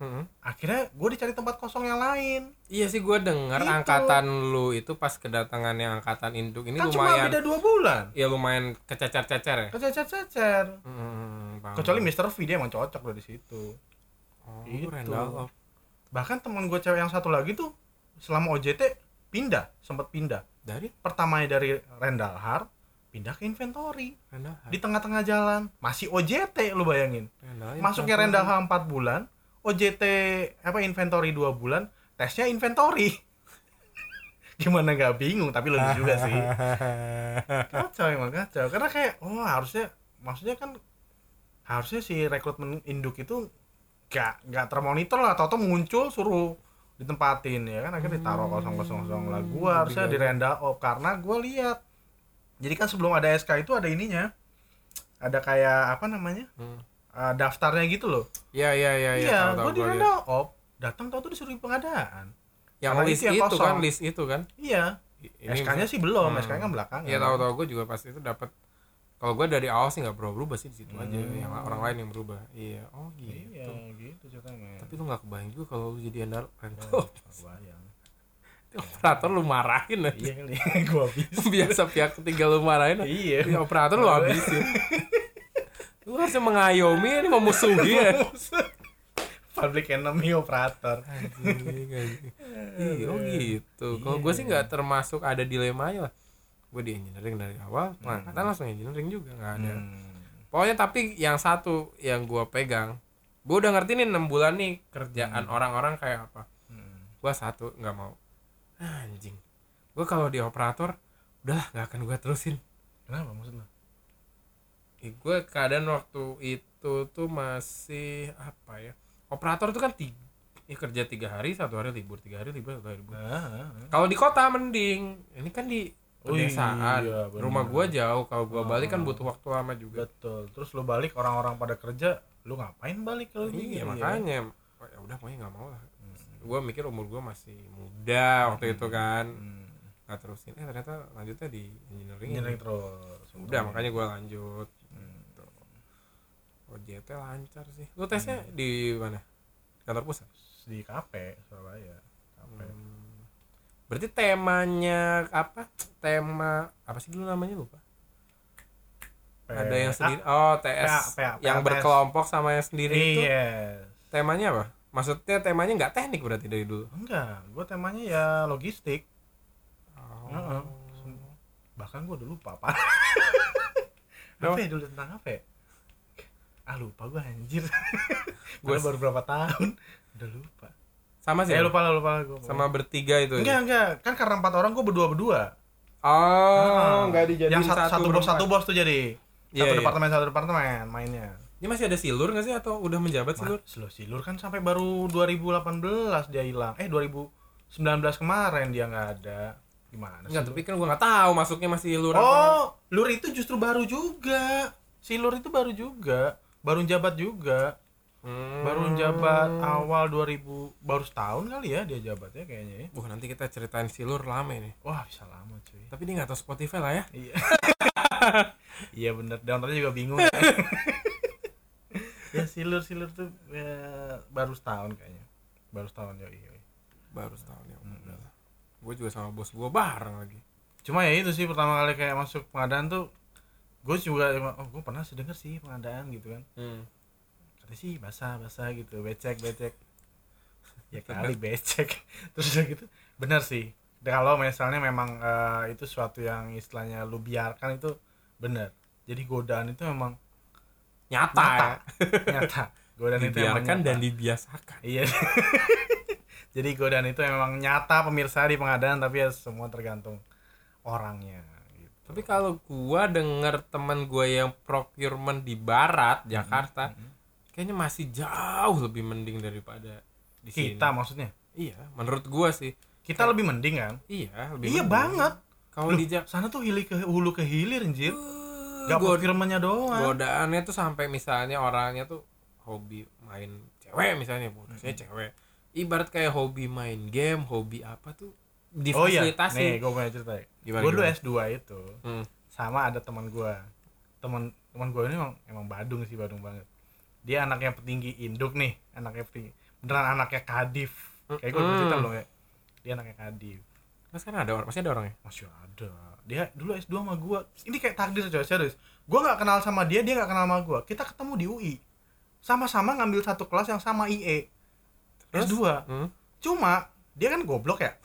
Mm-mm. akhirnya gue dicari tempat kosong yang lain Iya sih gue denger Gitu. angkatan lu itu pas kedatangan yang angkatan induk ini kan cuma lumayan beda dua bulan ya lumayan kecacar-cacar ya. kececer-cecer Hmm, kecuali Mr. V dia emang cocok loh di situ oh. Randall. bahkan teman gue cewek yang satu lagi tuh selama OJT pindah sempat pindah dari pertamanya dari Rendal Har pindah ke inventory di tengah-tengah jalan masih OJT lu bayangin ya, masuknya? Rendal Har 4 bulan OJT apa inventory 2 bulan tesnya inventory. Gimana nggak bingung tapi lucu juga sih. Kacau emang kacau. Karena kayak oh harusnya maksudnya kan harusnya si rekrutmen induk itu gak nggak termonitor lah. Atau muncul suruh ditempatin ya kan? Akhirnya ditaruh kosong kosong kosong lah gua harusnya di renda op karena gua lihat. Jadi kan sebelum ada SK itu ada ininya. Ada kayak apa namanya? Hmm. Uh, daftarnya gitu loh Iya iya iya iya. iya tahu, gua di lihat. op datang tau tuh disuruh pengadaan Yang Karena list itu itu, kosong. kan list itu kan. iya SK-nya sih belum Hmm. SK-nya kan belakangan Iya tahu tahu gue juga pasti itu dapat. Kalau gue dari awal sih nggak berubah berubah sih di situ aja. Hmm. Yang orang lain yang berubah. Iya. Oh gitu. iya gitu ceritanya Tapi lu nggak kebayang juga kalau lu jadi andal Oh, Randall. kebayang. operator lu marahin aja. iya gua habis biasa pihak ketiga lu marahin iya Iya, operator lu habisin lu harusnya mengayomi ini memusuhi ya. Public enemy operator. Iya oh gitu. Kalau gue sih nggak termasuk ada dilemanya lah gue di engineering dari awal pengangkatan langsung engineering juga nggak ada. Hmm. pokoknya tapi yang satu yang gue pegang gue udah ngerti nih enam bulan nih kerjaan orang-orang kayak apa. Hmm. gue satu nggak mau. Anjing. Gue kalau di operator udahlah nggak akan gue terusin. Kenapa maksud lo gue keadaan waktu itu tuh masih apa ya operator tuh kan tiga, ya kerja tiga hari satu hari libur tiga hari libur satu hari libur. Ah, ah, kalau di kota mending ini kan di Oh pedesaan. iya, bener. rumah gua jauh kalau gua balik kan Ah. butuh waktu lama juga. Betul. Terus lu balik orang-orang pada kerja lu ngapain balik kalau iya gitu, makanya. oh, ya udah pokoknya nggak mau lah. Gua mikir umur gua masih muda waktu itu kan. Hmm. nggak terusin. Eh ternyata lanjutnya di engineering, Engineering terus. Udah makanya gua lanjut. Hmm. OJT lancar sih lu tesnya di mana kantor pusat di kafe Surabaya kafe Hmm. Berarti temanya apa? Tema apa sih dulu namanya lupa? Ada yang sendiri. Oh, TS. PA, yang PA, berkelompok sama yang sendiri itu. yes Temanya apa? Maksudnya temanya nggak teknik berarti dari dulu. enggak gua temanya ya logistik Oh. Heeh. bahkan gua udah lupa apa Apa? apa ya dulu tentang apa ya? Ah lupa gua anjir. Gua gua baru berapa tahun. Udah lupa. Sama sih. eh lupa lah lupa lah gua. Sama bertiga itu. enggak ya? enggak kan karena empat orang gua berdua berdua. Oh, nggak dijadiin yang satu, satu bos satu bos tuh jadi. Iya, satu iya. departemen satu departemen mainnya. Ini masih ada silur nggak sih? Atau udah menjabat silur? Silur Silur kan sampai baru 2018 dia hilang. Eh 2019 kemarin dia nggak ada. Gimana sih Enggak, tapi kan gua nggak tahu masuknya masih silur apa. oh lur itu justru baru juga. Silur itu baru juga baru jabat juga Hmm. baru jabat awal 2000 baru setahun kali ya dia jabatnya kayaknya ya Wah, nanti kita ceritain silur lama ini. wah bisa lama cuy Tapi dia nggak tahu Spotify lah ya. iya iya bener downloadnya juga bingung ya silur silur tuh ya, baru setahun kayaknya baru setahun yoi, yoi. Baru setahun ya. lah. Gue juga sama bos gue bareng lagi. cuma ya itu sih pertama kali kayak masuk pengadaan tuh gue juga oh gue pernah sih denger sih pengadaan gitu kan Hmm. kata sih basah basah gitu becek becek ya kali becek terus udah gitu benar sih Dan kalau misalnya memang eh, itu suatu yang istilahnya lu biarkan itu benar jadi godaan itu memang Nyata. nyata ya. nyata godaan itu memang nyata. dan dibiasakan. iya jadi godaan itu memang nyata pemirsa di pengadaan tapi ya semua tergantung orangnya. Tapi kalau gua denger teman gua yang procurement di barat Jakarta, kayaknya masih jauh lebih mending daripada di sini. kita maksudnya? Iya, menurut gua sih. kita lebih mending kan? Iya, lebih iya mending. banget. Kalau di Jak sana tuh hili ke hulu ke hilir anjir. Uh, gak procurement-nya doang. godaannya tuh sampai misalnya orangnya tuh hobi main cewek misalnya bosnya cewek. Ibarat kayak hobi main game hobi apa tuh oh iya difasilitasi nih gue punya cerita. Ya Gimana, gue dulu gimana? S2 itu Hmm. sama ada teman gue teman teman gue ini emang emang badung sih badung banget. Dia anaknya petinggi induk nih anaknya petinggi beneran anaknya kadif kayak gue Hmm. cerita belum ya? Dia anaknya kadif mas kan ada orang masih ada orangnya? Masih ada. Dia dulu S2 sama gue ini kayak takdir coy serius. Gue nggak kenal sama dia dia nggak kenal sama gue kita ketemu di UI sama-sama ngambil satu kelas yang sama IE Terus? S2 Hmm? cuma dia kan goblok ya?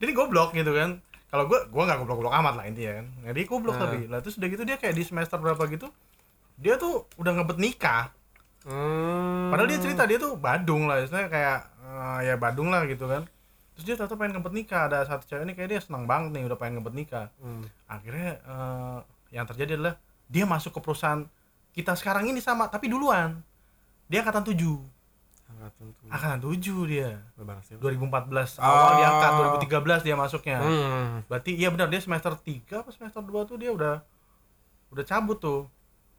Jadi goblok gitu kan. Kalau gue gue nggak goblok-goblok amat lah intinya kan. Nah, dia goblok Nah. tapi. Lah terus udah gitu dia kayak di semester berapa gitu dia tuh udah ngebet nikah. Hmm. padahal dia cerita dia tuh Badung lah istilahnya kayak eh, ya Badung lah gitu kan. Terus dia ternyata pengen ngebet nikah. Ada satu cewek ini kayak dia senang banget nih udah pengen ngebet nikah. Hmm. akhirnya eh, yang terjadi adalah dia masuk ke perusahaan kita sekarang ini sama tapi duluan. Dia angkatan 7 Angkatan tuh. angkatan 7 dia Lebaran siapa? 2014 Oh. awal diangkat 2013 dia masuknya Hmm. berarti iya benar dia semester 3 apa semester 2 tuh dia udah udah cabut tuh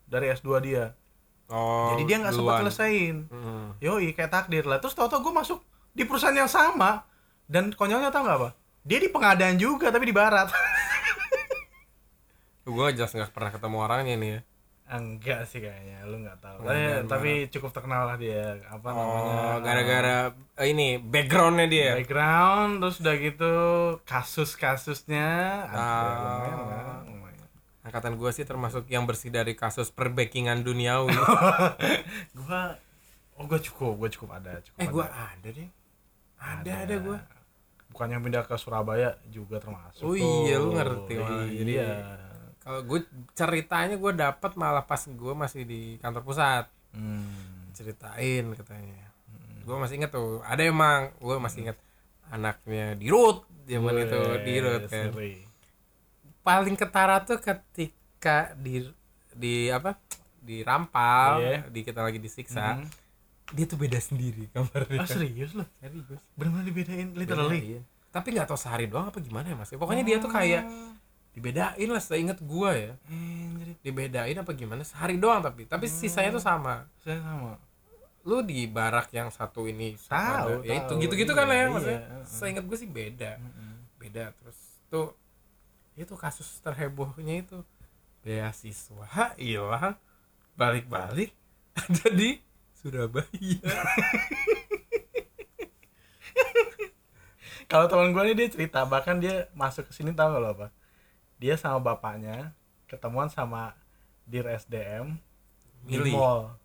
dari S2 dia Oh, jadi dia nggak sempat selesaiin Hmm. yoi kayak takdir lah terus tau-tau gue masuk di perusahaan yang sama dan konyolnya tau nggak apa dia di pengadaan juga tapi di barat Gue jelas nggak pernah ketemu orangnya nih ya. Enggak sih kayaknya lu nggak tahu tapi, enggak, tapi cukup terkenal lah dia apa namanya oh gara-gara eh, ini backgroundnya dia background terus udah gitu kasus-kasusnya ada Ah. lumayan. angkatan gue sih termasuk yang bersih dari kasus perbackingan duniawi gua oh gua cukup gua cukup ada cukup eh gue ada. ada deh ada ada gue bukannya pindah ke Surabaya juga termasuk Oh iya, lu ngerti malah. iya, Jadi- iya. Kalau gue ceritanya gue dapat malah pas gue masih di kantor pusat. Hmm. ceritain katanya. Gue masih inget tuh. Ada emang gue masih inget anaknya di root zaman itu di root kan. Seri. paling ketara tuh ketika di di apa? Dirampal Iya. di kita lagi disiksa Mhm. dia tuh beda sendiri kamarnya. Ah serius loh serius. Benar-benar dibedain literally? Bedain. tapi nggak tahu sehari doang apa gimana ya mas? Pokoknya dia tuh kayak dibedain lah seinget gue ya. Anjir, dibedain apa gimana? Sehari doang tapi. Tapi sisanya tuh sama. Saya sama. Lu di barak yang satu ini Tahu, ya itu tahu. gitu-gitu kan lah ya Iya, maksudnya. iya, heeh. seingat gue sih beda. Beda terus tuh itu kasus terhebohnya itu. Beasiswa. Hilang balik-balik ada di Surabaya. Kalau teman gue nih dia cerita bahkan dia masuk ke sini tahu lo apa dia sama bapaknya ketemuan sama dir SDM di Milih. mall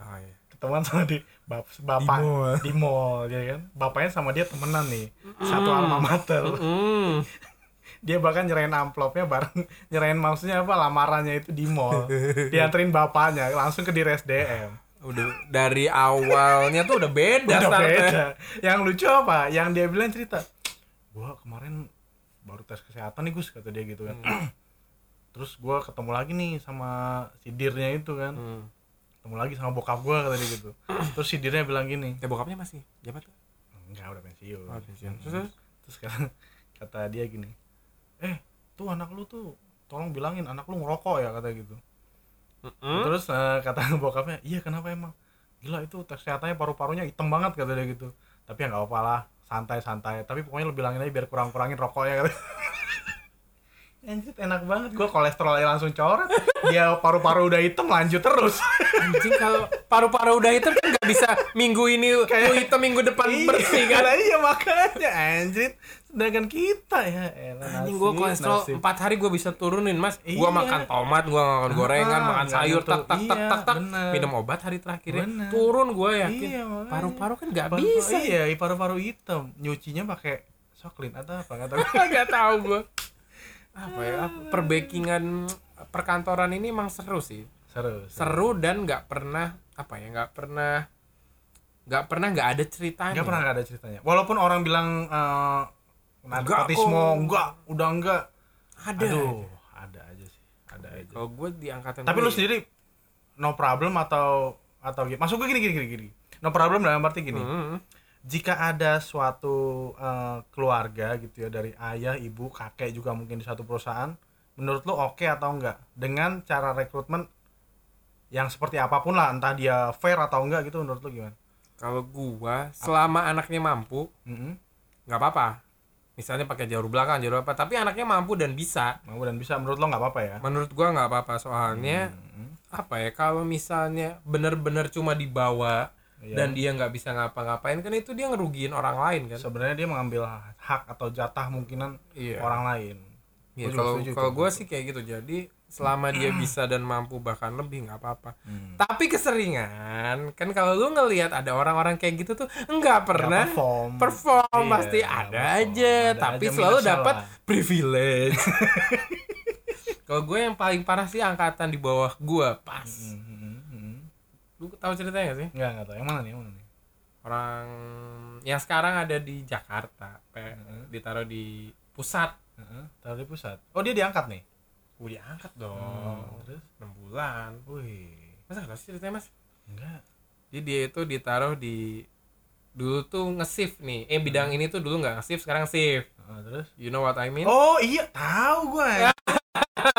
oh, iya. ketemuan sama di bap, bapak mall. di mall ya kan bapaknya sama dia temenan nih satu alma mater Mm. dia bahkan nyerahin amplopnya bareng nyerahin maksudnya apa lamarannya itu di mall dianterin bapaknya langsung ke dir SDM udah dari awalnya tuh udah beda udah startnya. beda yang lucu apa yang dia bilang cerita gua kemarin baru tes kesehatan nih Gus kata dia gitu kan. Terus gua ketemu lagi nih sama si dirnya itu kan. Hmm. ketemu lagi sama bokap gua kata dia gitu. Terus si dirnya bilang gini. Eh bokapnya masih jabat tuh? Enggak udah pensiun. Oh, pensiun. terus, terus? terus kata, kata dia gini eh tuh anak lu tuh tolong bilangin anak lu ngerokok ya kata gitu. Mm-mm. terus eh, kata bokapnya iya kenapa emang? Gila itu tes kesehatannya paru-parunya hitam banget kata dia gitu. Tapi ya nggak apa-apa lah santai santai tapi pokoknya lu bilangin aja biar kurang kurangin rokoknya kata Anjir enak banget. Gua kolesterolnya langsung coret. Dia paru-paru udah hitam lanjut terus. Anjing kalau paru-paru udah hitam kan nggak bisa minggu ini lu hitam minggu depan bersih kan? Iya, iya makanya anjir. Sedangkan kita ya elah, anjing gua kolesterol nasib. empat hari gua bisa turunin mas. Iya. makan tomat gua makan gorengan Ah, makan sayur tak tak tak Iya, tak tak. minum obat hari terakhirnya Bener. turun gua yakin. Iya, paru-paru kan nggak Paru-paru- bisa. iya paru-paru hitam. Nyucinya pakai soklin atau apa? Nggak tahu. Nggak tahu gua apa ya? Apa, perbackingan perkantoran ini emang seru sih. Seru seru. seru dan nggak pernah apa ya nggak pernah nggak pernah nggak ada ceritanya. Nggak pernah nggak ada ceritanya. Walaupun orang bilang eh Enggak nepotisme kok. enggak udah enggak ada. Aduh ada aja sih ada aja. Kalau gue di angkatan tapi gue lu sendiri no problem atau atau gini masuk gue gini gini gini gini. No problem dalam arti gini. Hmm. Jika ada suatu eh, keluarga gitu ya dari ayah ibu kakek juga mungkin di satu perusahaan menurut lu oke atau enggak? Dengan cara rekrutmen yang seperti apa pun lah entah dia fair atau enggak gitu menurut lu gimana? Kalau gua selama anaknya mampu Mm-mm. nggak apa-apa. Misalnya pakai jalur belakang jalur apa tapi anaknya mampu dan bisa. Mau dan bisa menurut lo nggak apa-apa ya? Menurut gua nggak apa-apa soalnya Mm-mm. apa ya kalau misalnya bener-bener cuma dibawa Iya. dan dia nggak bisa ngapa-ngapain kan itu dia ngerugiin orang lain kan? Sebenarnya dia mengambil hak atau jatah mungkinan iya. orang lain. Iya, juga kalau kalau gue sih kayak gitu. Jadi selama dia bisa dan mampu bahkan lebih nggak apa-apa. Hmm. tapi keseringan kan kalau lu ngelihat ada orang-orang kayak gitu tuh nggak pernah Nggak perform. perform. Iya, pasti ada perform. aja. Ada tapi aja selalu dapat privilege. Kalau gue yang paling parah sih angkatan di bawah gue pas. Hmm. Lu tahu ceritanya gak sih? Nggak nggak tahu. Yang mana nih? Yang mana nih? Orang yang sekarang ada di Jakarta pe- Hmm. ditaruh di pusat. Heeh, taruh di pusat. Oh dia diangkat nih? Gue diangkat dong. Hmm, terus? 6 bulan. Wih. Masa nggak tahu sih ceritanya mas? Enggak Jadi dia itu ditaruh di dulu tuh nge-shift nih. Eh bidang ini tuh dulu nggak nge-shift, sekarang shift. Heeh, terus? You know what I mean? oh iya. Tahu gue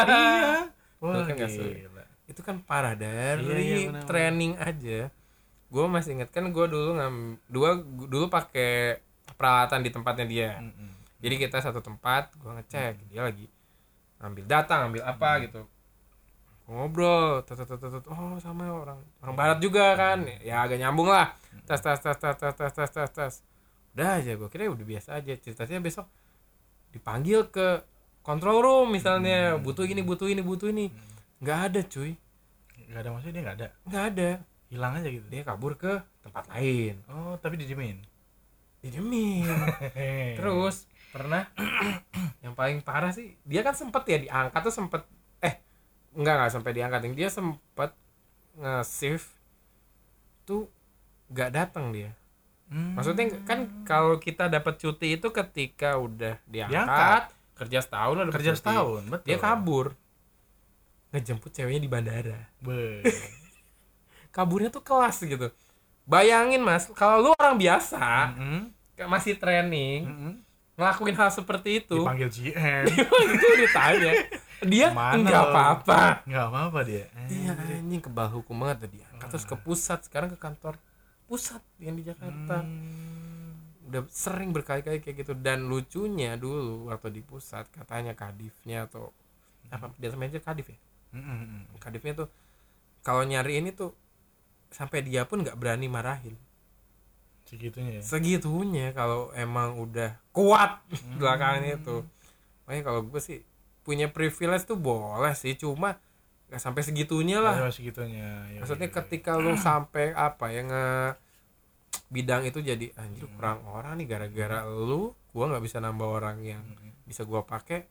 iya. Wah kan gila Itu kan parah dari Iya, iya, training aja. Gue masih inget kan gue dulu ngam dua dulu pakai peralatan di tempatnya dia. Mm-mm. Jadi kita satu tempat, gue ngecek dia lagi ngambil data, ngambil apa gitu. ngobrol tet, tet, tet, tet, oh sama orang orang barat juga kan. Ya agak nyambung lah. Tes tes tes tes tes tes tes tes tes udah aja gue kira udah biasa aja. Ceritanya besok dipanggil ke control room misalnya. Butuh ini butuh ini butuh ini nggak ada cuy. Nggak ada maksudnya dia nggak ada? Nggak ada. Hilang aja gitu? Dia kabur ke tempat lain. Oh tapi didiemin didemin terus? Pernah? Yang paling parah sih dia kan sempet ya diangkat tuh sempet eh enggak nggak sampai diangkat dia sempet nge-save tuh nggak datang dia. Hmm. maksudnya kan kalau kita dapat cuti itu ketika udah diangkat, Diangkat. kerja setahun udah kerja setahun betul. dia kabur ngejemput ceweknya di bandara. Be. kaburnya tuh kelas gitu. Bayangin mas kalau lu orang biasa Mm-mm. kayak masih training Mm-mm. ngelakuin hal seperti itu. Dipanggil GM itu ditanya. Dia Mana nggak apa-apa. Nggak apa-apa dia. Iya anjing kebal hukum banget tadi terus ke pusat sekarang ke kantor pusat yang di Jakarta. Hmm. udah sering berkali-kali kayak gitu. Dan lucunya dulu waktu di pusat katanya kadifnya atau apa dia manajer kadif ya Mm-mm. kadifnya tuh kalau nyari ini tuh sampai dia pun nggak berani marahin. Segitunya ya? Segitunya kalau emang udah kuat belakangan itu makanya kalau gue sih punya privilege tuh boleh sih cuma nggak sampai segitunya lah. Segitunya ya, maksudnya ya, ya. ketika lu sampai apa ya nge bidang itu jadi anjir kurang orang nih gara-gara lu gua nggak bisa nambah orang yang bisa gua pakai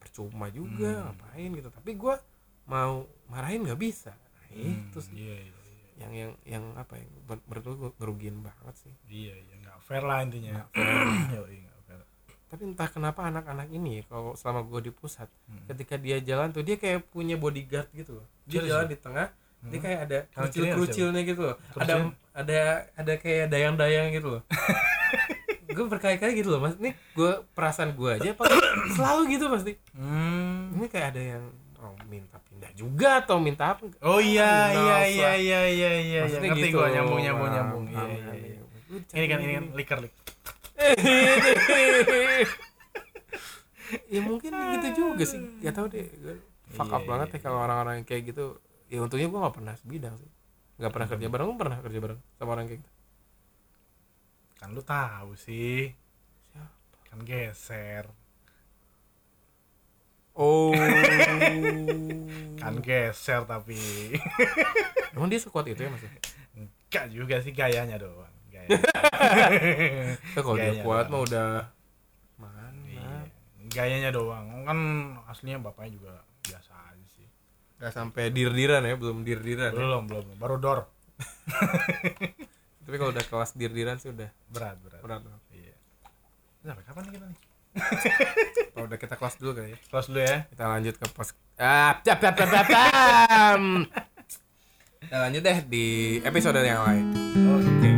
percuma juga ngapain gitu. Tapi gua mau marahin nggak bisa. Nah, itu sih. iya iya iya. yang yang yang apa ya ber- menurut gua ngerugiin banget sih. Iya iya nggak fair lah intinya. Yoi, nggak fair. Tapi entah kenapa anak-anak ini ya, kalau selama gua di pusat Hmm. ketika dia jalan tuh dia kayak punya bodyguard gitu loh. Dia Serius jalan ya? di tengah dia kayak ada kerucil kerucilnya gitu loh. Ada ada ada kayak dayang-dayang gitu loh. Gue berkali-kali gitu loh mas. Ini gue perasaan gue aja apa selalu gitu pasti Hmm. ini kayak ada yang minta pindah juga atau minta apa? Oh iya Minta iya apa. iya iya iya iya. Maksudnya ngerti gitu. gua nyambung nyambung nyambung. Iya iya iya. Gua ini kan ini kan liker lik ya mungkin gitu juga sih. Gak tau deh. Gua fuck Iya, up banget iya, ya kalau orang-orang yang kayak gitu. Ya untungnya gue gak pernah sebidang sih. Gak pernah kerja bareng lu pernah kerja bareng sama orang kayak gitu. Kan lu tahu sih. Siapa? kan geser oh. Kan geser tapi. Emang dia sekuat itu ya mas? Enggak juga sih gayanya doang. Gaya Ya, kalau dia Gayanya kuat mah udah mana? Iya. gayanya doang. Kan aslinya bapaknya juga biasa aja sih. Gak sampai dir-diran ya? Belum dir-diran ya. belum belum. Baru dor. Tapi kalau udah kelas dir-diran sih udah berat berat. Berat banget. iya. Sampai kapan nih kita nih kalau udah kita kelas dulu kali ya? Close dulu ya. Kita lanjut ke pos ah cap. kita lanjut deh di episode yang lain. Oke